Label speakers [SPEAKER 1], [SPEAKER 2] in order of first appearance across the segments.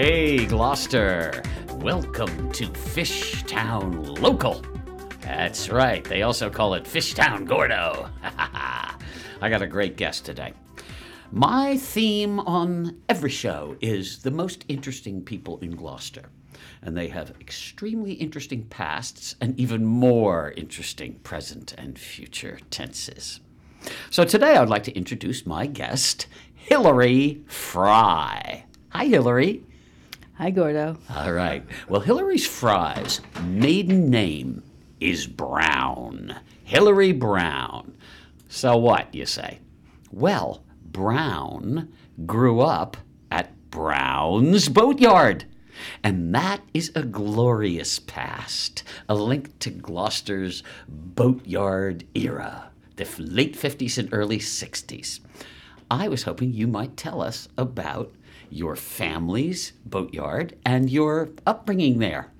[SPEAKER 1] Hey, Gloucester. Welcome to Fishtown Local. That's right. They also call it Fishtown Gordo. I got a great guest today. My theme on every show is the most interesting people in Gloucester. And they have extremely interesting pasts and even more interesting present and future tenses. So today I'd like to introduce my guest, Hilary Fry. Hi, Hillary.
[SPEAKER 2] Hi, Gordo.
[SPEAKER 1] All right. Well, Hillary Fry's maiden name is Brown. Hillary Brown. So what, you say? Well, Brown grew up at Brown's Boatyard. And that is a glorious past, a link to Gloucester's boatyard era, the late 50s and early 60s. I was hoping you might tell us about your family's boatyard and your upbringing there.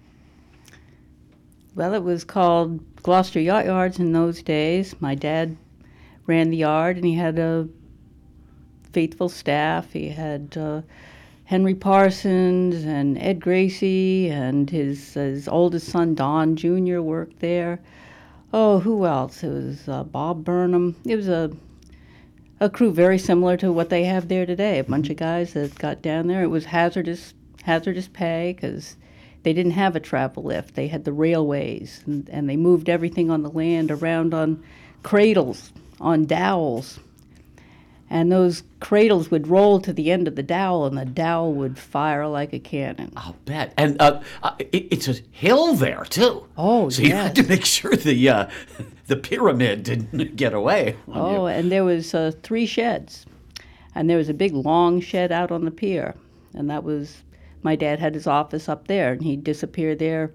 [SPEAKER 2] Well, it was called Gloucester Yacht Yards in those days. My dad ran the yard, and he had a faithful staff. He had uh, Henry Parsons and Ed Gracie, and his his oldest son Don Jr. worked there. Oh, who else? It was uh, Bob Burnham. It was a a crew very similar to what they have there today. A bunch of mm-hmm. guys that got down there. It was hazardous hazardous pay because they didn't have a travel lift. They had the railways, and, and they moved everything on the land around on cradles, on dowels. And those cradles would roll to the end of the dowel, and the dowel would fire like a cannon.
[SPEAKER 1] I'll bet. And uh, uh, it, it's a hill there too.
[SPEAKER 2] Oh,
[SPEAKER 1] so you had to make sure the uh, the pyramid didn't get away.
[SPEAKER 2] Oh,
[SPEAKER 1] you.
[SPEAKER 2] and there was uh, three sheds, and there was a big long shed out on the pier, and that was my dad had his office up there, and he'd disappear there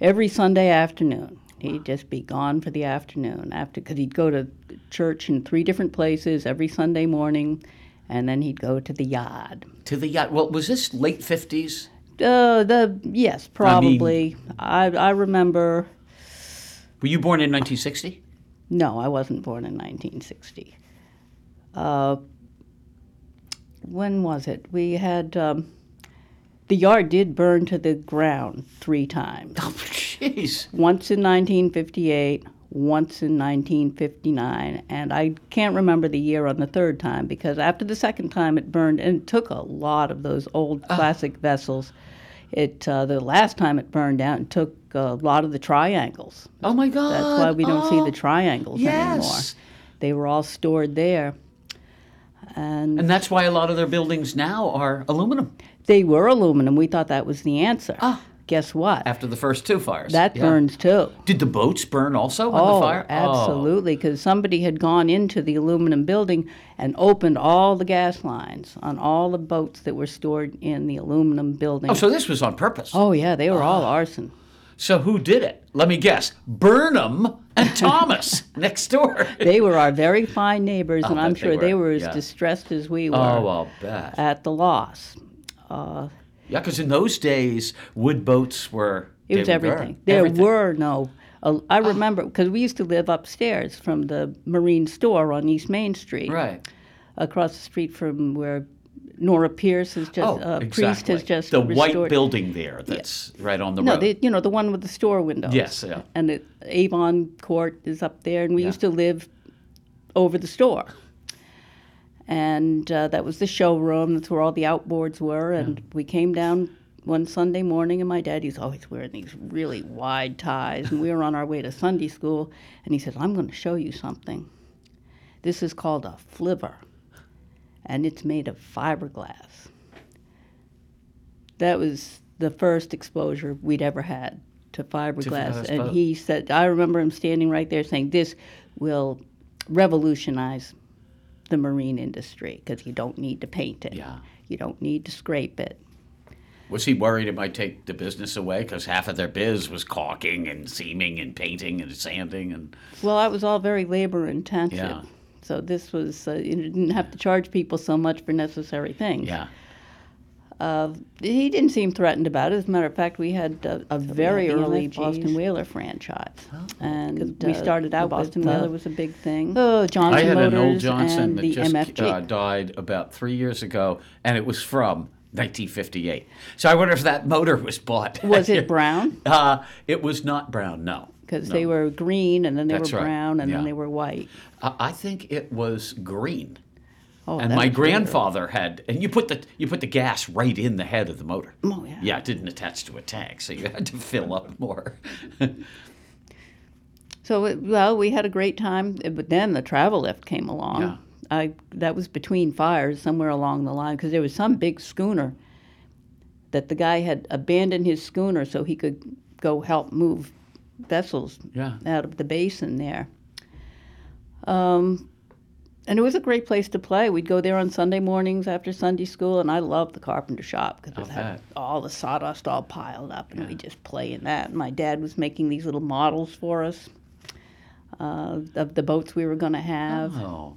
[SPEAKER 2] every Sunday afternoon. He'd just be gone for the afternoon after because he'd go to church in three different places every Sunday morning, and then he'd go to the yard.
[SPEAKER 1] to the yard. Well, was this late fifties?
[SPEAKER 2] Uh, the yes, probably. I I remember.
[SPEAKER 1] Were you born in 1960?
[SPEAKER 2] No, I wasn't born in 1960. Uh, when was it? We had um, the yard did burn to the ground three times.
[SPEAKER 1] Oh, jeez.
[SPEAKER 2] Once in 1958, once in 1959, and I can't remember the year on the third time because after the second time it burned, and it took a lot of those old classic vessels. It uh, the last time it burned down, and took a lot of the triangles.
[SPEAKER 1] Oh my God.
[SPEAKER 2] That's why we don't see
[SPEAKER 1] Oh,
[SPEAKER 2] the triangles anymore.
[SPEAKER 1] yes.
[SPEAKER 2] They were all stored there. And
[SPEAKER 1] And that's why a lot of their buildings now are aluminum
[SPEAKER 2] they were aluminum. We thought that was the answer.
[SPEAKER 1] Ah.
[SPEAKER 2] Guess what?
[SPEAKER 1] after the first two fires.
[SPEAKER 2] that
[SPEAKER 1] Yeah.
[SPEAKER 2] burns too.
[SPEAKER 1] Did the boats burn also
[SPEAKER 2] oh,
[SPEAKER 1] the fire? Oh.
[SPEAKER 2] absolutely. Because somebody had gone into the aluminum building and opened all the gas lines on all the boats that were stored in the aluminum building.
[SPEAKER 1] Oh, so this was on purpose.
[SPEAKER 2] Oh, yeah, they were
[SPEAKER 1] Ah.
[SPEAKER 2] all arson.
[SPEAKER 1] So who did it? Let me guess. Burnham and Thomas next door.
[SPEAKER 2] They were our very fine neighbors, and I'm
[SPEAKER 1] bet they
[SPEAKER 2] sure they
[SPEAKER 1] were,
[SPEAKER 2] were as
[SPEAKER 1] yeah.
[SPEAKER 2] distressed as we were
[SPEAKER 1] Oh, I'll bet.
[SPEAKER 2] at the loss. Uh,
[SPEAKER 1] Yeah, because in those days, wood boats were.
[SPEAKER 2] It was everything.
[SPEAKER 1] burn.
[SPEAKER 2] There
[SPEAKER 1] Everything. Ah.
[SPEAKER 2] were no. Uh, I remember because we used to live upstairs from the marine store on East Main Street,
[SPEAKER 1] Right.
[SPEAKER 2] across the street from where Nora Pierce has just
[SPEAKER 1] Oh,
[SPEAKER 2] uh,
[SPEAKER 1] exactly.
[SPEAKER 2] priest has just
[SPEAKER 1] the
[SPEAKER 2] restored.
[SPEAKER 1] white building there that's right on the
[SPEAKER 2] No,
[SPEAKER 1] road.
[SPEAKER 2] the, you know the one with the store windows.
[SPEAKER 1] Yes, yeah.
[SPEAKER 2] And the Avon Court is up there, and we
[SPEAKER 1] Yeah.
[SPEAKER 2] used to live over the store. And uh, that was the showroom. That's where all the outboards were. And we came down one Sunday morning, and my dad, he's always wearing these really wide ties. And we were on our way to Sunday school, and he said, I'm going to show you something. This is called a flivver, and it's made of fiberglass. That was the first exposure we'd ever had to fiberglass.
[SPEAKER 1] fiberglass
[SPEAKER 2] and he said, I remember him standing right there saying, This will revolutionize the marine industry because you don't need to paint it.
[SPEAKER 1] Yeah.
[SPEAKER 2] You don't need to scrape it.
[SPEAKER 1] Was he worried it might take the business away? Because half of their biz was caulking and seaming and painting and sanding and.
[SPEAKER 2] Well, that was all very labor intensive.
[SPEAKER 1] Yeah.
[SPEAKER 2] So this was, uh, you didn't have to charge people so much for necessary things.
[SPEAKER 1] Yeah.
[SPEAKER 2] Uh, he didn't seem threatened about it. As a matter of fact, we had a, a very early. Boston Whaler franchise, and
[SPEAKER 3] we
[SPEAKER 2] uh,
[SPEAKER 3] started out
[SPEAKER 2] Boston
[SPEAKER 3] the-
[SPEAKER 2] Whaler was a big thing. Oh,
[SPEAKER 1] I
[SPEAKER 2] Johnson
[SPEAKER 1] had
[SPEAKER 2] Motors
[SPEAKER 1] an old Johnson
[SPEAKER 2] and
[SPEAKER 1] that
[SPEAKER 2] the
[SPEAKER 1] just
[SPEAKER 2] MFG.
[SPEAKER 1] uh, died about three years ago, and it was from 1958. So I wonder if that motor was bought.
[SPEAKER 2] Was it brown?
[SPEAKER 1] Uh, it was not brown, no.
[SPEAKER 2] Because
[SPEAKER 1] No.
[SPEAKER 2] they were green, and then they
[SPEAKER 1] That's
[SPEAKER 2] were
[SPEAKER 1] right.
[SPEAKER 2] brown, and
[SPEAKER 1] Yeah.
[SPEAKER 2] then they were white.
[SPEAKER 1] Uh, I think it was green.
[SPEAKER 2] Oh,
[SPEAKER 1] and my grandfather had, and you put the you put the gas right in the head of the motor.
[SPEAKER 2] Oh, yeah.
[SPEAKER 1] Yeah, it didn't attach to a tank, so you had to fill up more.
[SPEAKER 2] So, it, well, we had a great time, eh, but then the travel lift came along.
[SPEAKER 1] Yeah.
[SPEAKER 2] I that was between fires somewhere along the line because there was some big schooner that the guy had abandoned his schooner so he could go help move vessels
[SPEAKER 1] Yeah.
[SPEAKER 2] out of the basin there. Um, and it was a great place to play. We'd go there on Sunday mornings after Sunday school, and I loved the carpenter shop because it had all the sawdust all piled up, and we'd just play in that. And my dad was making these little models for us uh, of the boats we were going to have,
[SPEAKER 1] Oh.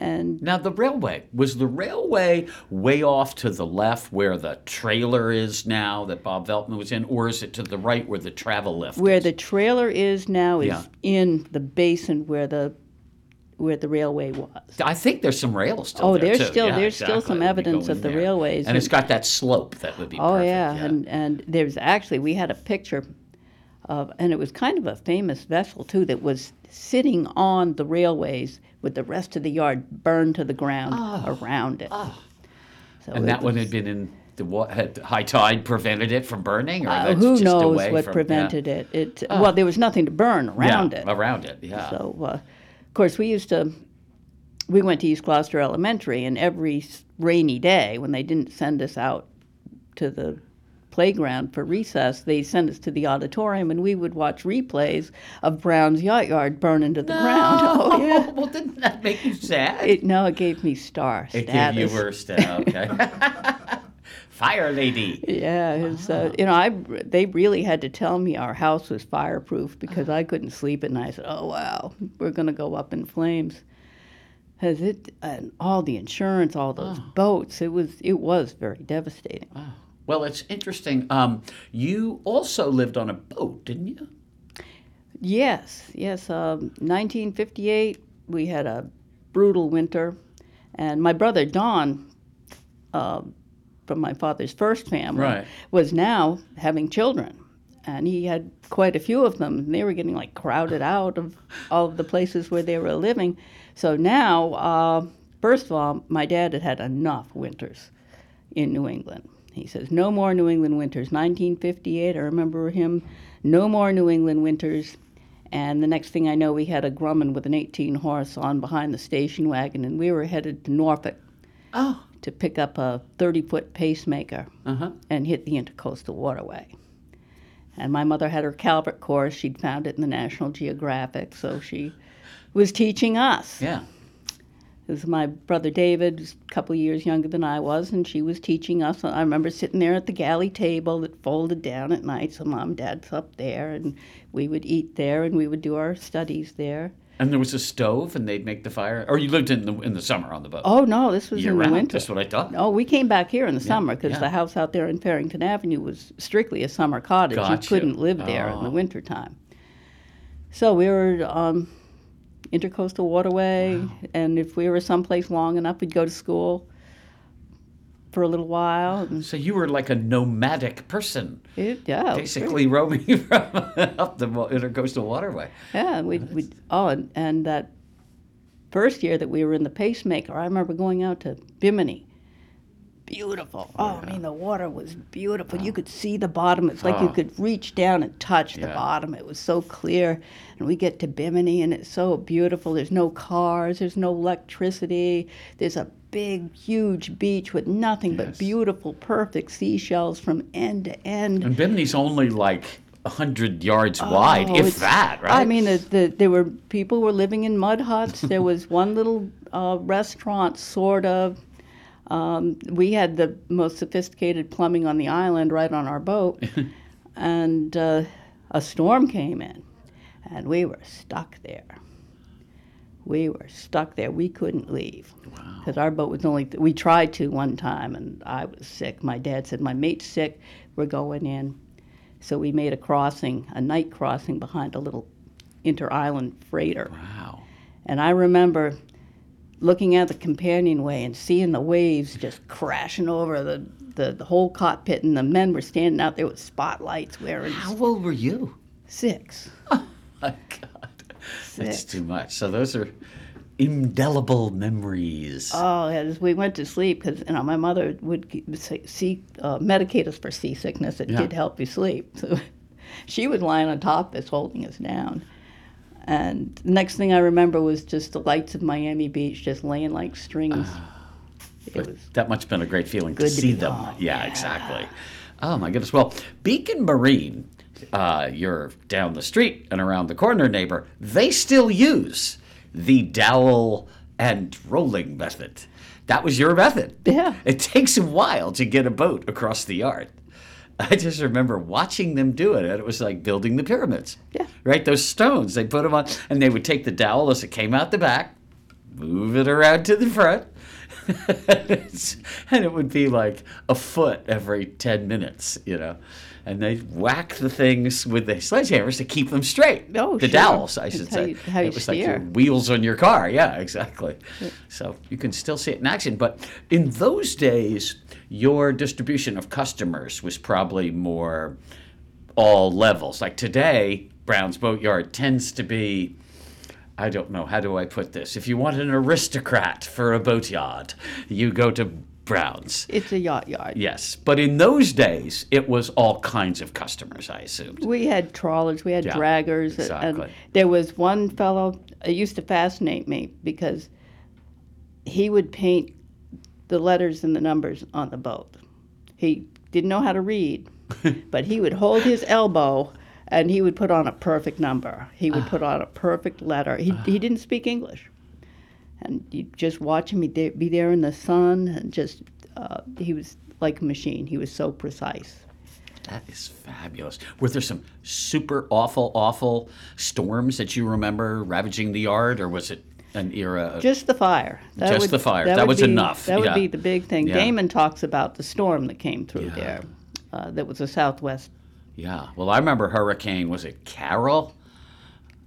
[SPEAKER 2] and
[SPEAKER 1] Now the railway was the railway way off to the left where the trailer is now that Bob Veltman was in, or is it to the right where the travel lift?
[SPEAKER 2] where
[SPEAKER 1] is?
[SPEAKER 2] the trailer is now is
[SPEAKER 1] Yeah.
[SPEAKER 2] in the basin where the where the railway was.
[SPEAKER 1] I think there's some rails still
[SPEAKER 2] Oh,
[SPEAKER 1] there
[SPEAKER 2] there's
[SPEAKER 1] too.
[SPEAKER 2] still-
[SPEAKER 1] Yeah,
[SPEAKER 2] there's still some evidence of the
[SPEAKER 1] there.
[SPEAKER 2] railways,
[SPEAKER 1] and it's got that slope that would be.
[SPEAKER 2] Oh
[SPEAKER 1] perfect,
[SPEAKER 2] yeah, and and there's actually we had a picture of, and it was kind of a famous vessel too that was sitting on the railways with the rest of the yard burned to the ground around it. So
[SPEAKER 1] Oh. and
[SPEAKER 2] it
[SPEAKER 1] that one had been in the what had high tide prevented it from burning, or
[SPEAKER 2] uh, who
[SPEAKER 1] just
[SPEAKER 2] knows what
[SPEAKER 1] from,
[SPEAKER 2] prevented it? It well, there was nothing to burn
[SPEAKER 1] yeah,
[SPEAKER 2] around
[SPEAKER 1] yeah,
[SPEAKER 2] it.
[SPEAKER 1] Around it, yeah.
[SPEAKER 2] So, uh, of course, we used to. We went to East Gloucester Elementary, and every rainy day, when they didn't send us out to the playground for recess, they sent us to the auditorium, and we would watch replays of Brown's Yacht Yard burn into the ground. Oh yeah.
[SPEAKER 1] well, didn't that make you sad?
[SPEAKER 2] It, no, it gave me star
[SPEAKER 1] It
[SPEAKER 2] status.
[SPEAKER 1] gave you worst. uh, Okay. Fire lady.
[SPEAKER 2] Yeah, it's, uh, you know, I they really had to tell me our house was fireproof because I couldn't sleep at night. I said, "Oh wow, we're going to go up in flames." Has it and all the insurance, all those boats? It was it was very devastating.
[SPEAKER 1] Well, it's interesting. Um, you also lived on a boat, didn't you?
[SPEAKER 2] Yes, yes. Um, 1958, we had a brutal winter, and my brother Don, uh, from my father's first family,
[SPEAKER 1] Right.
[SPEAKER 2] was now having children, and he had quite a few of them. And they were getting like crowded out of all of the places where they were living. So now, uh, first of all, my dad had had enough winters in New England. He says, no more New England winters. 1958, I remember him, no more New England winters. And the next thing I know, we had a Grumman with an 18 horse on behind the station wagon, and we were headed to Norfolk
[SPEAKER 1] Oh.
[SPEAKER 2] To pick up a 30 foot pacemaker
[SPEAKER 1] Uh huh.
[SPEAKER 2] and hit the intercoastal waterway. And my mother had her Calvert course. She'd found it in the National Geographic, so she was teaching us.
[SPEAKER 1] Yeah.
[SPEAKER 2] It was my brother David, who's a couple of years younger than I was, and she was teaching us. I remember sitting there at the galley table that folded down at night. So mom, and dad's up there, and we would eat there, and we would do our studies there.
[SPEAKER 1] And there was a stove, and they'd make the fire. Or you lived in the in the summer on the boat.
[SPEAKER 2] Oh no, this was
[SPEAKER 1] Year
[SPEAKER 2] in the
[SPEAKER 1] round.
[SPEAKER 2] winter.
[SPEAKER 1] That's what I thought.
[SPEAKER 2] Oh, we came back here in the summer because
[SPEAKER 1] yeah.
[SPEAKER 2] the house out there in Farrington Avenue was strictly a summer cottage.
[SPEAKER 1] Gotcha.
[SPEAKER 2] You couldn't live there in the
[SPEAKER 1] oh.
[SPEAKER 2] winter time. So we were on intercoastal waterway, and if we were someplace long enough, we'd go to school for a little while. And
[SPEAKER 1] So you were like a nomadic person,
[SPEAKER 2] it, yeah,
[SPEAKER 1] basically roaming from up the intercoastal waterway.
[SPEAKER 2] Yeah, we we oh, and, and that first year that we were in the pacemaker, I remember going out to Bimini. Beautiful. Oh, I mean, the water was beautiful. You could see the bottom. It's like you
[SPEAKER 1] Oh.
[SPEAKER 2] could reach down and touch the bottom. It was so clear. And we get to Bimini, and it's so beautiful. There's no cars. There's no electricity. There's a big, huge beach with nothing but beautiful, perfect seashells from end to end.
[SPEAKER 1] And Bimini's only like a hundred yards wide,
[SPEAKER 2] Oh,
[SPEAKER 1] if that, right?
[SPEAKER 2] I mean, the, the, there were people were living in mud huts. There was one little uh, restaurant, sort of. Um, we had the most sophisticated plumbing on the island, right on our boat, and uh, a storm came in, and we were stuck there. We were stuck there. We couldn't leave because our boat was only. we tried to one time, and I was sick. My dad said, "My mate's sick. We're going in." So we made a crossing, a night crossing behind a little inter-island freighter.
[SPEAKER 1] wow.
[SPEAKER 2] And I remember looking at the companionway and seeing the waves just crashing over the, the, the whole cockpit, and the men were standing out there with spotlights wearing
[SPEAKER 1] How old were you?
[SPEAKER 2] six.
[SPEAKER 1] Oh My God, that's
[SPEAKER 2] Six.
[SPEAKER 1] too much. So those are indelible memories.
[SPEAKER 2] Oh, as we went to sleep, because you know my mother would see, uh, medicate us for seasickness. It
[SPEAKER 1] Yeah.
[SPEAKER 2] did help you sleep. So she was lying on top of us, holding us down. And the next thing I remember was just the lights of Miami Beach just laying like strings. it was
[SPEAKER 1] that must have been a great feeling to
[SPEAKER 2] Good to
[SPEAKER 1] see them.
[SPEAKER 2] home.
[SPEAKER 1] Yeah,
[SPEAKER 2] Yeah.
[SPEAKER 1] exactly. Oh my goodness. Well, Beacon Marine, uh, you're down the street and around the corner neighbor. They still use the dowel and rolling method. That was your method.
[SPEAKER 2] Yeah.
[SPEAKER 1] It takes a while to get a boat across the yard. I just remember watching them do it, and it was like building the pyramids.
[SPEAKER 2] Yeah.
[SPEAKER 1] Right? Those stones, they put them on, and they would take the dowel as it came out the back, move it around to the front, and it would be like a foot every 10 minutes, you know. And they whack the things with the sledgehammers to keep them straight.
[SPEAKER 2] Oh,
[SPEAKER 1] the
[SPEAKER 2] sure.
[SPEAKER 1] dowels, I should say.
[SPEAKER 2] you-
[SPEAKER 1] it was like your wheels on your car. Yeah, exactly. So you can still see it in action. But in those days, your distribution of customers was probably more all levels. Like today, Brown's Boatyard tends to be, I don't know, how do I put this? If you want an aristocrat for a boatyard, you go to Brown's.
[SPEAKER 2] it's a yacht yard.
[SPEAKER 1] Yes. But in those days, it was all kinds of customers, I assumed.
[SPEAKER 2] We had trawlers, we had
[SPEAKER 1] Yeah,
[SPEAKER 2] draggers,
[SPEAKER 1] exactly.
[SPEAKER 2] and there was one fellow. It used to fascinate me because he would paint the letters and the numbers on the boat. He didn't know how to read, but he would hold his elbow and he would put on a perfect number. He would put on a perfect letter. He, he didn't speak English. And you just watch him be there, be there in the sun and just, uh, he was like a machine. He was so precise.
[SPEAKER 1] That is fabulous. Were there some super awful, awful storms that you remember ravaging the yard, or was it an era of
[SPEAKER 2] Just the fire. That
[SPEAKER 1] Just the fire. That
[SPEAKER 2] would
[SPEAKER 1] was
[SPEAKER 2] be-
[SPEAKER 1] enough.
[SPEAKER 2] That would
[SPEAKER 1] Yeah.
[SPEAKER 2] be the big thing.
[SPEAKER 1] Yeah.
[SPEAKER 2] Damon talks about the storm that came through
[SPEAKER 1] Yeah.
[SPEAKER 2] there. Uh, that was a southwest.
[SPEAKER 1] Yeah. Well, I remember Hurricane, was it Carol?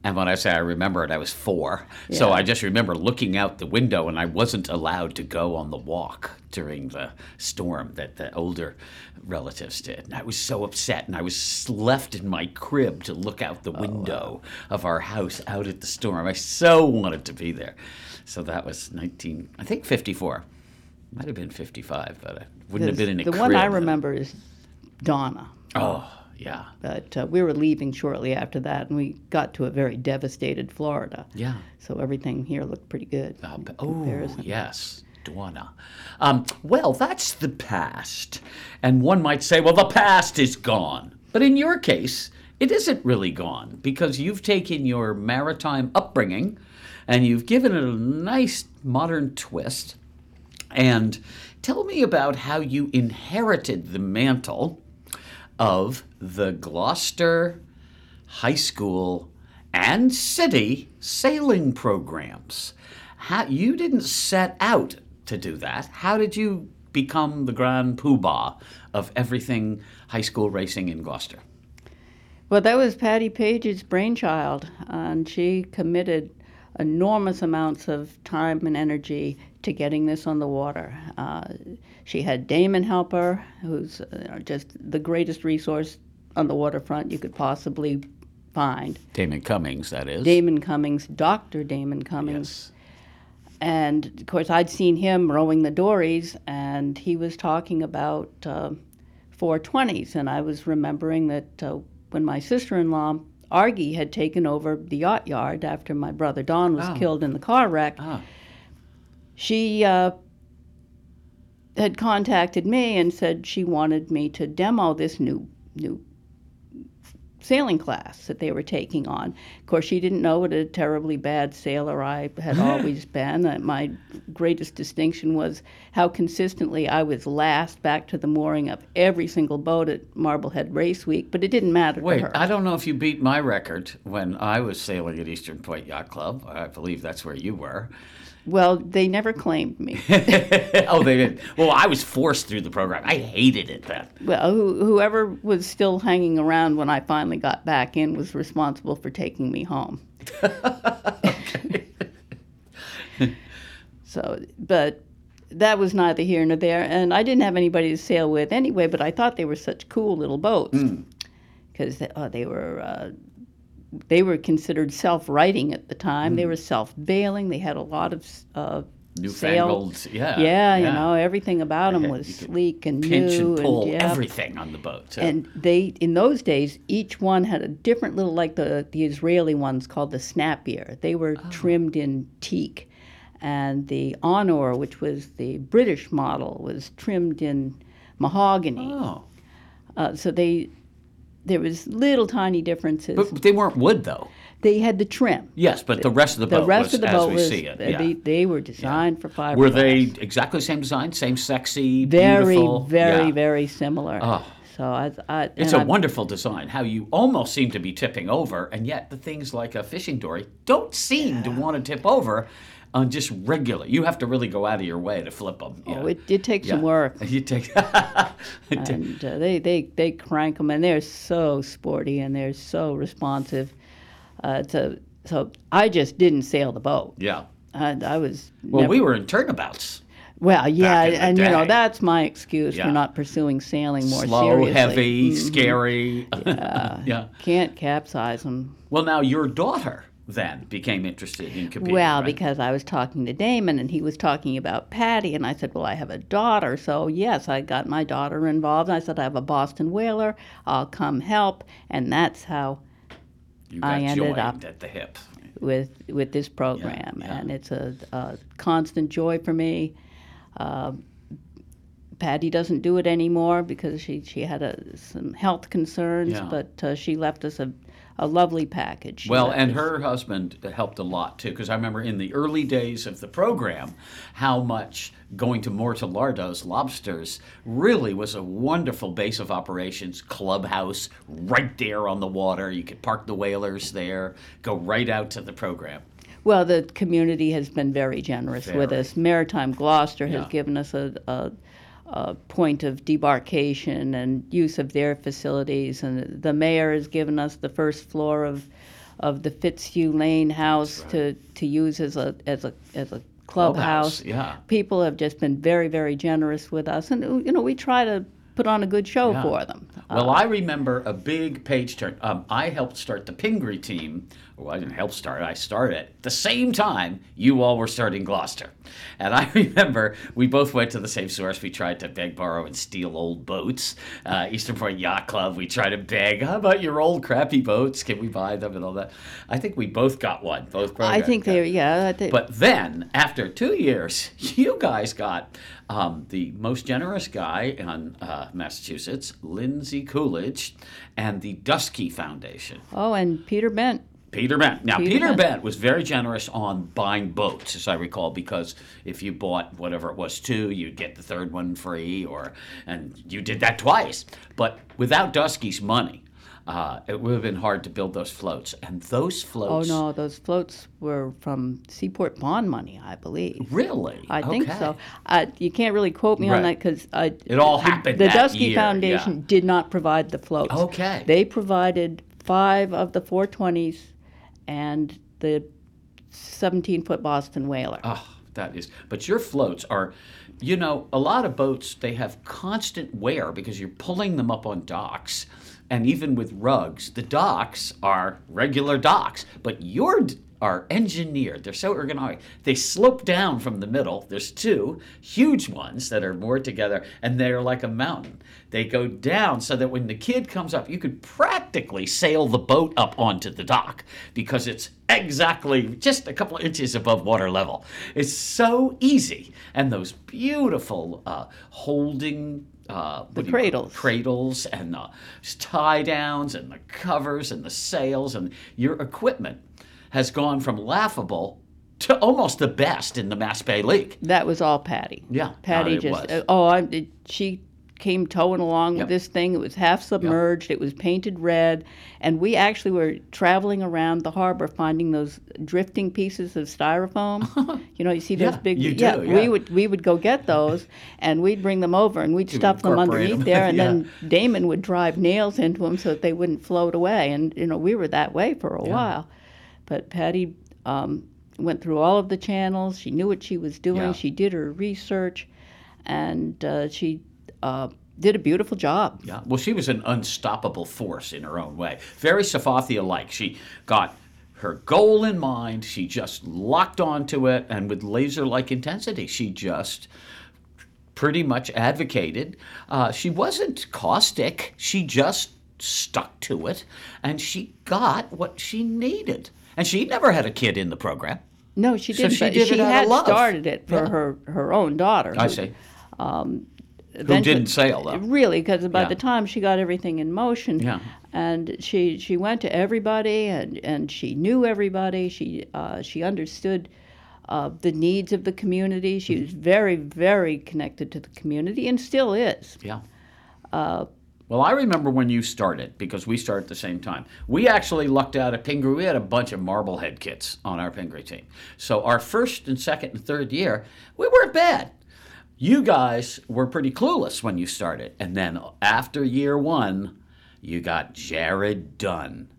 [SPEAKER 1] And when I say I remember it, I was four. So I just remember looking out the window and I wasn't allowed to go on the walk during the storm that the older relatives did. And I was so upset. And I was left in my crib to look out the oh, window of our house out at the storm. I so wanted to be there. So that was 19, I think 54. Might have been 55, but I wouldn't have been in a
[SPEAKER 2] the
[SPEAKER 1] crib.
[SPEAKER 2] The one I remember is Donna.
[SPEAKER 1] Oh, yeah.
[SPEAKER 2] But uh, we were leaving shortly after that, and we got to a very devastated Florida.
[SPEAKER 1] Yeah.
[SPEAKER 2] So everything here looked pretty good.
[SPEAKER 1] Uh, oh, yes, Donna. Um, well, that's the past. And one might say, well, the past is gone. But in your case, it isn't really gone because you've taken your maritime upbringing and you've given it a nice modern twist. And tell me about how you inherited the mantle of the Gloucester High School and City sailing programs. How, you didn't set out to do that. How did you become the grand poobah of everything high school racing in Gloucester?
[SPEAKER 2] Well, that was Patty Page's brainchild, and she committed enormous amounts of time and energy to getting this on the water. Uh, she had Damon help her, who's uh, just the greatest resource on the waterfront you could possibly find.
[SPEAKER 1] Damon Cummings, that is.
[SPEAKER 2] Damon Cummings, Dr. Damon Cummings.
[SPEAKER 1] Yes.
[SPEAKER 2] And of course, I'd seen him rowing the dories, and he was talking about uh, 420s. And I was remembering that uh, when my sister in law, Argie, had taken over the yacht yard after my brother Don was
[SPEAKER 1] Oh.
[SPEAKER 2] killed in the car wreck,
[SPEAKER 1] Ah,
[SPEAKER 2] she uh, had contacted me and said she wanted me to demo this new new sailing class that they were taking on. Of course, she didn't know what a terribly bad sailor I had always been. Uh, My greatest distinction was how consistently I was last back to the mooring of every single boat at Marblehead Race Week, but it didn't matter
[SPEAKER 1] Wait,
[SPEAKER 2] to her.
[SPEAKER 1] Wait, I don't know if you beat my record when I was sailing at Eastern Point Yacht Club. I believe that's where you were.
[SPEAKER 2] Well, they never claimed me.
[SPEAKER 1] oh, they did. Well, I was forced through the program. I hated it then.
[SPEAKER 2] Well, who, whoever was still hanging around when I finally got back in was responsible for taking me home. So, but that was neither here nor there. And I didn't have anybody to sail with anyway, but I thought they were such cool little boats because they, uh, they were. Uh, they were considered self-righting at the time. They were self-bailing. They had a lot of uh.
[SPEAKER 1] Newfangled, yeah.
[SPEAKER 2] Yeah, you know, everything about them was sleek and
[SPEAKER 1] Pinch
[SPEAKER 2] new
[SPEAKER 1] and pull
[SPEAKER 2] and yeah.
[SPEAKER 1] everything on the boat. so-
[SPEAKER 2] And they, in those days, each one had a different little, like the the Israeli ones called the snappier. They were
[SPEAKER 1] Oh.
[SPEAKER 2] trimmed in teak, and the honor, which was the British model, was trimmed in mahogany.
[SPEAKER 1] oh.
[SPEAKER 2] Uh, so they, there was little tiny differences.
[SPEAKER 1] But they weren't wood, though.
[SPEAKER 2] they had the trim.
[SPEAKER 1] Yes, but the rest of the,
[SPEAKER 2] The
[SPEAKER 1] boat
[SPEAKER 2] rest
[SPEAKER 1] was
[SPEAKER 2] of the
[SPEAKER 1] as
[SPEAKER 2] boat
[SPEAKER 1] we
[SPEAKER 2] was
[SPEAKER 1] see it.
[SPEAKER 2] they,
[SPEAKER 1] yeah.
[SPEAKER 2] they were designed for fiberglass.
[SPEAKER 1] Were they exactly the same design, same sexy,
[SPEAKER 2] very,
[SPEAKER 1] beautiful?
[SPEAKER 2] very,
[SPEAKER 1] Yeah.
[SPEAKER 2] very similar?
[SPEAKER 1] Oh.
[SPEAKER 2] So I, I
[SPEAKER 1] It's a
[SPEAKER 2] I-
[SPEAKER 1] wonderful design. How you almost seem to be tipping over, and yet the things like a fishing dory don't seem to want to tip over on just regular. You have to really go out of your way to flip them.
[SPEAKER 2] Oh, it, it takes some work.
[SPEAKER 1] You take.
[SPEAKER 2] and uh, they, they, they crank them and they're so sporty and they're so responsive. Uh, so, so I just didn't sail the boat.
[SPEAKER 1] yeah.
[SPEAKER 2] I, I was
[SPEAKER 1] Well,
[SPEAKER 2] never-
[SPEAKER 1] we were in turnabouts.
[SPEAKER 2] well, yeah, and you know that's my excuse
[SPEAKER 1] Yeah.
[SPEAKER 2] for not pursuing sailing more
[SPEAKER 1] Slow,
[SPEAKER 2] seriously.
[SPEAKER 1] heavy,
[SPEAKER 2] Mhm.
[SPEAKER 1] scary. yeah.
[SPEAKER 2] Can't capsize them.
[SPEAKER 1] Well, now your daughter then became interested in competing.
[SPEAKER 2] Well,
[SPEAKER 1] right?
[SPEAKER 2] because I was talking to Damon and he was talking about Patty, and I said, Well, I have a daughter. So, yes, I got my daughter involved. I said, I have a Boston whaler. I'll come help. And that's how I ended up-
[SPEAKER 1] at the hip.
[SPEAKER 2] with with this program,
[SPEAKER 1] yeah.
[SPEAKER 2] and it's a, a constant joy for me. Uh, Patty doesn't do it anymore because she she had a, some health concerns,
[SPEAKER 1] Yeah.
[SPEAKER 2] but uh, she left us a, a lovely package. She
[SPEAKER 1] Well, and her husband helped a lot too, because I remember in the early days of the program, how much going to Mortillaro's Lobsters really was a wonderful base of operations, clubhouse right there on the water. You could park the whalers there, go right out to the program.
[SPEAKER 2] Well, the community has been very generous with us. Maritime Gloucester has
[SPEAKER 1] Yeah.
[SPEAKER 2] given us a, a, a point of debarkation and use of their facilities, and the mayor has given us the first floor of of the Fitzhugh Lane house to, to use as a as a as a clubhouse.
[SPEAKER 1] Clubhouse, yeah.
[SPEAKER 2] People have just been very very generous with us, and you know we try to put on a good show
[SPEAKER 1] Yeah.
[SPEAKER 2] for them.
[SPEAKER 1] Well, I remember a big page turn. Um, I helped start the Pingree team. Well, I didn't help start. I started at the same time you all were starting Gloucester. And I remember we both went to the same source. We tried to beg, borrow, and steal old boats. Uh, Eastern Point Yacht Club, we tried to beg, how about your old crappy boats? Can we buy them and all that? I think we both got one, both
[SPEAKER 2] I think they're yeah. I think,
[SPEAKER 1] but then, after two years, you guys got um, the most generous guy in uh, Massachusetts, Lindsay Coolidge, and the Dusky Foundation.
[SPEAKER 2] oh, and Peter Bent
[SPEAKER 1] Peter Bent. Now,
[SPEAKER 2] Peter
[SPEAKER 1] Peter,
[SPEAKER 2] Bent.
[SPEAKER 1] Bent. was very generous on buying boats, as I recall, because if you bought whatever it was two, you'd get the third one free, or and you did that twice. But without Dusky's money, uh, it would have been hard to build those floats. And those floats.
[SPEAKER 2] Oh no, those floats were from Seaport bond money, I believe.
[SPEAKER 1] really,
[SPEAKER 2] I think so. Uh, you can't really quote me on that because
[SPEAKER 1] It all
[SPEAKER 2] the,
[SPEAKER 1] happened
[SPEAKER 2] The Dusky
[SPEAKER 1] year,
[SPEAKER 2] Foundation
[SPEAKER 1] yeah.
[SPEAKER 2] did not provide the floats.
[SPEAKER 1] Okay.
[SPEAKER 2] They provided five of the 420s and the 17 foot Boston whaler.
[SPEAKER 1] Oh, that is. But your floats are, you know, a lot of boats they have constant wear because you're pulling them up on docks, and even with rugs, the docks are regular docks, but your d- are engineered. They're so ergonomic. They slope down from the middle. There's two huge ones that are moored together, and they're like a mountain. They go down so that when the kid comes up, you could practically sail the boat up onto the dock because it's exactly just a couple of inches above water level. It's so easy. And those beautiful uh, holding. Uh,
[SPEAKER 2] The
[SPEAKER 1] you
[SPEAKER 2] cradles.
[SPEAKER 1] cradles and the tie downs and the covers and the sails and your equipment has gone from laughable to almost the best in the Mass Bay League.
[SPEAKER 2] That was all Patty.
[SPEAKER 1] Yeah,
[SPEAKER 2] Patty just.
[SPEAKER 1] was.
[SPEAKER 2] oh, I, she came towing along
[SPEAKER 1] Yep.
[SPEAKER 2] with this thing. It was half submerged. It was painted red, and we actually were traveling around the harbor finding those drifting pieces of styrofoam. you know, you see those
[SPEAKER 1] Yeah,
[SPEAKER 2] big.
[SPEAKER 1] you
[SPEAKER 2] yeah,
[SPEAKER 1] do, yeah.
[SPEAKER 2] we would we would go get those, and we'd bring them over, and we'd stuff them underneath
[SPEAKER 1] them,
[SPEAKER 2] there, and
[SPEAKER 1] yeah.
[SPEAKER 2] then Damon would drive nails into them so that they wouldn't float away. And you know, we were that way for a while, but Patty. Um, went through all of the channels. She knew what she was doing. She did her research, and uh, she uh, did a beautiful job.
[SPEAKER 1] Yeah. Well, she was an unstoppable force in her own way. Very Safathia like. She got her goal in mind. She just locked onto it, and with laser like intensity, she just pretty much advocated. Uh, she wasn't caustic, she just stuck to it, and she got what she needed. And she never had a kid in the program.
[SPEAKER 2] No, she didn't.
[SPEAKER 1] she did
[SPEAKER 2] she had started it for
[SPEAKER 1] Yeah.
[SPEAKER 2] her her own daughter.
[SPEAKER 1] I
[SPEAKER 2] who-
[SPEAKER 1] see. Who didn't sail, though.
[SPEAKER 2] Really, because by
[SPEAKER 1] Yeah.
[SPEAKER 2] the time she got everything in motion,
[SPEAKER 1] Yeah.
[SPEAKER 2] and she she went to everybody, and and she knew everybody. She uh, she understood. Uh, the needs of the community. She was very, very connected to the community and still is.
[SPEAKER 1] Yeah. well, I remember when you started because we started at the same time. We actually lucked out at Pingree. We had a bunch of Marblehead kits on our Pingree team. So our first and second and third year, we weren't bad. You guys were pretty clueless when you started. And then after year one, you got Jared Dunn.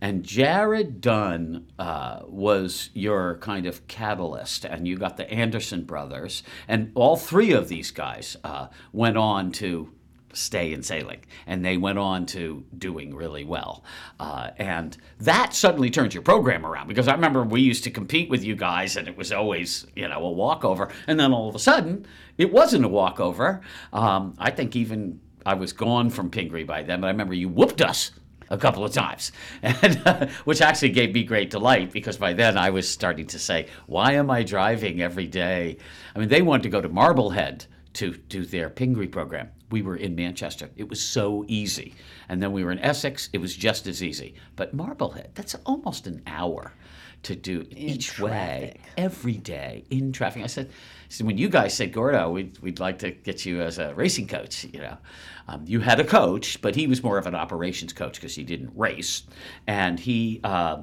[SPEAKER 1] And Jared Dunn uh, was your kind of catalyst, and you got the Anderson brothers, and all three of these guys uh, went on to stay in sailing, and they went on to doing really well. Uh, and that suddenly turned your program around because I remember we used to compete with you guys, and it was always you know a walkover, and then all of a sudden it wasn't a walkover. Um, I think even I was gone from Pingree by then, but I remember you whooped us a couple of times, and, uh, which actually gave me great delight because by then I was starting to say, why am I driving every day? I mean, they wanted to go to Marblehead to do their Pingree program. We were in Manchester. It was so easy. And then we were in Essex. It was just as easy. But Marblehead, that's almost an hour to do each way every day in traffic. I said, I said when you guys said Gordo, we'd, we'd like to get you as a racing coach. You know, um, you had a coach, but he was more of an operations coach because he didn't race, and he uh,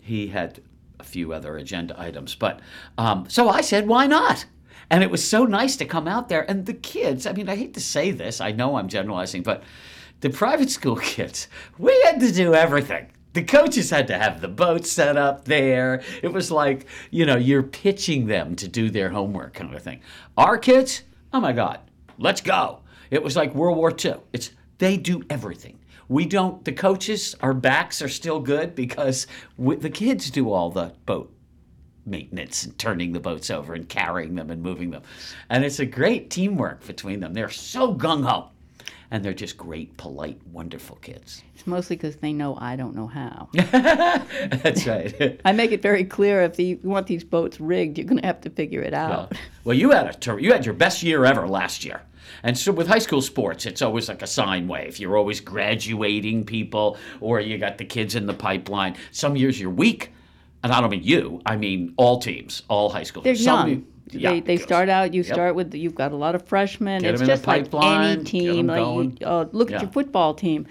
[SPEAKER 1] he had a few other agenda items. But um, so I said, why not? And it was so nice to come out there. And the kids, I mean, I hate to say this, I know I'm generalizing, but the private school kids, we had to do everything. The coaches had to have the boat set up there. It was like, you know, you're pitching them to do their homework kind of thing. Our kids, oh my God, let's go. It was like World War II. It's they do everything. We don't. The coaches, our backs are still good because we, the kids do all the boat maintenance and turning the boats over and carrying them and moving them. And it's a great teamwork between them. They're so gung ho. And they're just great, polite, wonderful kids.
[SPEAKER 2] It's mostly because they know I don't know how.
[SPEAKER 1] That's right.
[SPEAKER 2] I make it very clear if you want these boats rigged, you're going to have to figure it out.
[SPEAKER 1] Well, you had a ter- you had your best year ever last year. And so with high school sports, it's always like a sine wave. You're always graduating people, or you got the kids in the pipeline. Some years you're weak, and I don't mean you. I mean all teams, all high school.
[SPEAKER 2] They're
[SPEAKER 1] Some
[SPEAKER 2] young.
[SPEAKER 1] Yeah,
[SPEAKER 2] they they start out. You
[SPEAKER 1] Yep.
[SPEAKER 2] start with you've got a lot of freshmen.
[SPEAKER 1] Get
[SPEAKER 2] it's
[SPEAKER 1] 'em in the
[SPEAKER 2] just like
[SPEAKER 1] pipeline,
[SPEAKER 2] any team. Like you, uh, look
[SPEAKER 1] Yeah.
[SPEAKER 2] at your football team.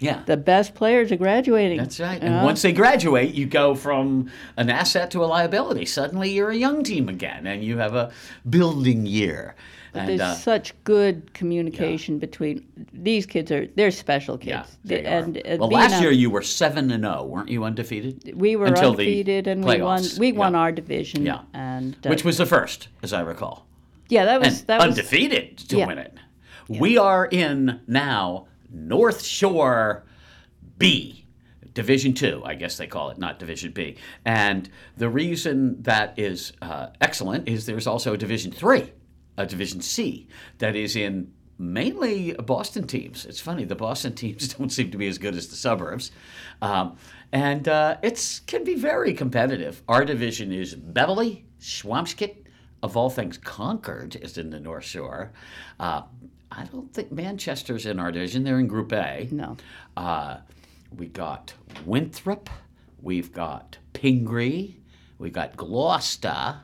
[SPEAKER 1] Yeah.
[SPEAKER 2] The best players are graduating.
[SPEAKER 1] That's right. And
[SPEAKER 2] know?
[SPEAKER 1] once they graduate, you go from an asset to a liability. Suddenly, you're a young team again, and you have a building year. And
[SPEAKER 2] there's
[SPEAKER 1] uh,
[SPEAKER 2] such good communication between these kids. Are they're special kids?
[SPEAKER 1] yeah, they are.
[SPEAKER 2] and uh,
[SPEAKER 1] well, last year you were seven and zero, weren't you? Undefeated.
[SPEAKER 2] we were
[SPEAKER 1] until
[SPEAKER 2] undefeated and we won.
[SPEAKER 1] playoffs.
[SPEAKER 2] We won
[SPEAKER 1] Yeah.
[SPEAKER 2] our division.
[SPEAKER 1] Yeah.
[SPEAKER 2] and uh,
[SPEAKER 1] which was the first, as I recall,
[SPEAKER 2] yeah, that was
[SPEAKER 1] and
[SPEAKER 2] that was
[SPEAKER 1] undefeated to
[SPEAKER 2] yeah.
[SPEAKER 1] win it. We are in now North Shore B, Division Two, I guess they call it, not Division B. And the reason that is uh, excellent is there's also a Division Three, a Division C, that is in mainly Boston teams. It's funny, the Boston teams don't seem to be as good as the suburbs. Um, and uh, it's can be very competitive. Our division is Beverly, Swampscott, of all things, Concord is in the North Shore. Uh, I don't think Manchester's in our division. They're in Group A.
[SPEAKER 2] no.
[SPEAKER 1] Uh, we got Winthrop. We've got Pingree. We've got Gloucester.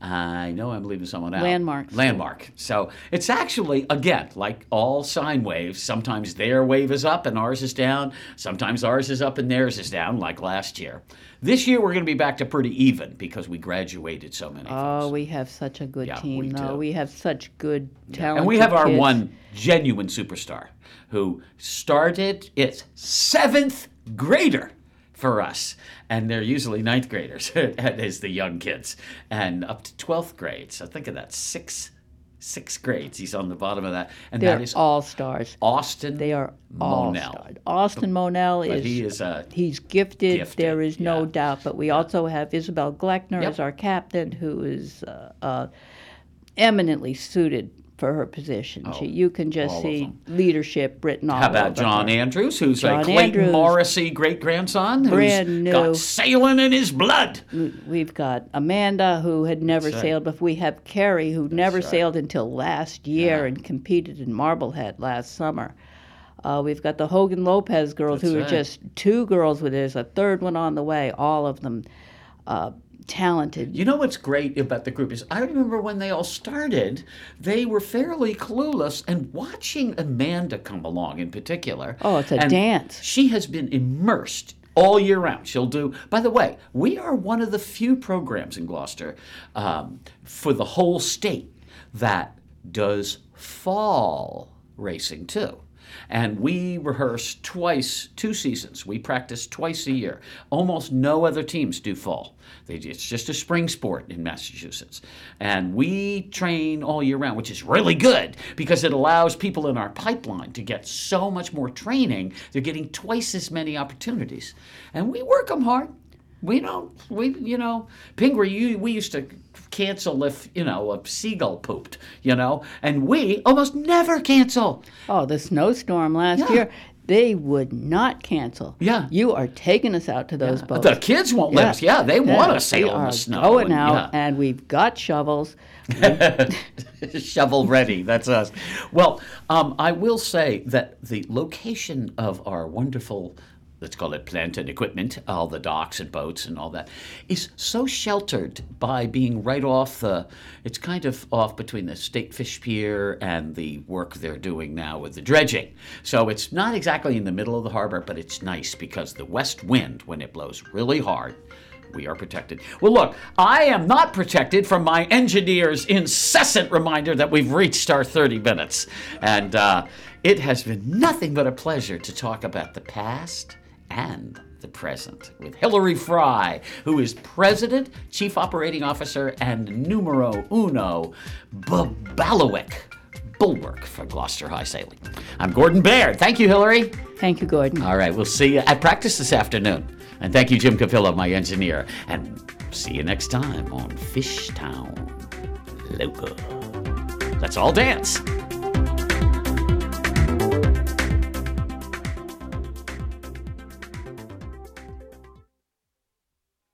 [SPEAKER 1] I know I'm leaving someone out.
[SPEAKER 2] Landmark.
[SPEAKER 1] Landmark. So it's actually, again, like all sine waves, sometimes their wave is up and ours is down. Sometimes ours is up and theirs is down, like last year. This year we're going to be back to pretty even because we graduated so many
[SPEAKER 2] Oh,
[SPEAKER 1] folks.
[SPEAKER 2] we have such a good
[SPEAKER 1] Yeah,
[SPEAKER 2] team,
[SPEAKER 1] we
[SPEAKER 2] though.
[SPEAKER 1] do.
[SPEAKER 2] We have such good talent.
[SPEAKER 1] And we have our one genuine superstar who started its seventh grader. For us. And they're usually ninth graders as the young kids, and up to 12th grade. So think of that six six grades. He's on the bottom of that. And
[SPEAKER 2] They're
[SPEAKER 1] that is
[SPEAKER 2] all stars.
[SPEAKER 1] Austin
[SPEAKER 2] They are all
[SPEAKER 1] Monell.
[SPEAKER 2] stars. Austin Monell
[SPEAKER 1] But
[SPEAKER 2] is
[SPEAKER 1] he is a
[SPEAKER 2] he's gifted,
[SPEAKER 1] Gifted,
[SPEAKER 2] There is no
[SPEAKER 1] yeah.
[SPEAKER 2] doubt. But we also have Isabel Gleckner
[SPEAKER 1] Yep.
[SPEAKER 2] as our captain, who is uh, uh, eminently suited for her position. she, you can just
[SPEAKER 1] Oh,
[SPEAKER 2] see leadership written all
[SPEAKER 1] How about
[SPEAKER 2] over
[SPEAKER 1] John
[SPEAKER 2] her.
[SPEAKER 1] Andrews, who's a Clayton
[SPEAKER 2] Andrews.
[SPEAKER 1] Morrissey great grandson who's
[SPEAKER 2] Brand new.
[SPEAKER 1] got sailing in his blood?
[SPEAKER 2] We've got Amanda, who had never
[SPEAKER 1] That's right.
[SPEAKER 2] sailed before. We have Carrie, who never
[SPEAKER 1] right.
[SPEAKER 2] sailed until last year
[SPEAKER 1] Yeah.
[SPEAKER 2] and competed in Marblehead last summer. Uh, we've got the Hogan Lopez girls, who
[SPEAKER 1] That's
[SPEAKER 2] are just two girls, with there's a third one on the way. All of them uh, talented.
[SPEAKER 1] You know what's great about the group is I remember when they all started, they were fairly clueless, and watching Amanda come along in particular.
[SPEAKER 2] Oh, it's a dance.
[SPEAKER 1] She has been immersed all year round. She'll do. By the way, we are one of the few programs in Gloucester um, for the whole state that does fall racing too. And we rehearse twice, two seasons. We practice twice a year. Almost no other teams do fall. They, it's just a spring sport in Massachusetts. And we train all year round, which is really good because it allows people in our pipeline to get so much more training. They're getting twice as many opportunities. And we work them hard. We don't, we, you know, Pingree, you, we used to cancel if, you know, a seagull pooped, you know, and we almost never cancel.
[SPEAKER 2] Oh, the snowstorm last
[SPEAKER 1] Yeah.
[SPEAKER 2] year, they would not cancel.
[SPEAKER 1] Yeah.
[SPEAKER 2] You are taking us out to those boats.
[SPEAKER 1] The kids won't let us. Yeah, they want to sail in
[SPEAKER 2] are
[SPEAKER 1] the snow.
[SPEAKER 2] Going
[SPEAKER 1] and-
[SPEAKER 2] out, and we've got shovels.
[SPEAKER 1] shovel ready. That's us. Well, um, I will say that the location of our wonderful, let's call it plant and equipment, all the docks and boats and all that, is so sheltered by being right off the. It's kind of off between the State Fish Pier and the work they're doing now with the dredging. So it's not exactly in the middle of the harbor, but it's nice because the west wind, when it blows really hard, we are protected. Well, look, I am not protected from my engineer's incessant reminder that we've reached our 30 minutes. And uh, it has been nothing but a pleasure to talk about the past and the present with Hillary Fry, who is President, Chief Operating Officer, and numero uno Babalowick bulwark for Gloucester High Sailing. I'm Gordon Baird. Thank you, Hillary.
[SPEAKER 2] Thank you, Gordon.
[SPEAKER 1] All right, we'll see you at practice this afternoon. And thank you, Jim Capillo, my engineer. And see you next time on Fishtown Local. Let's all dance.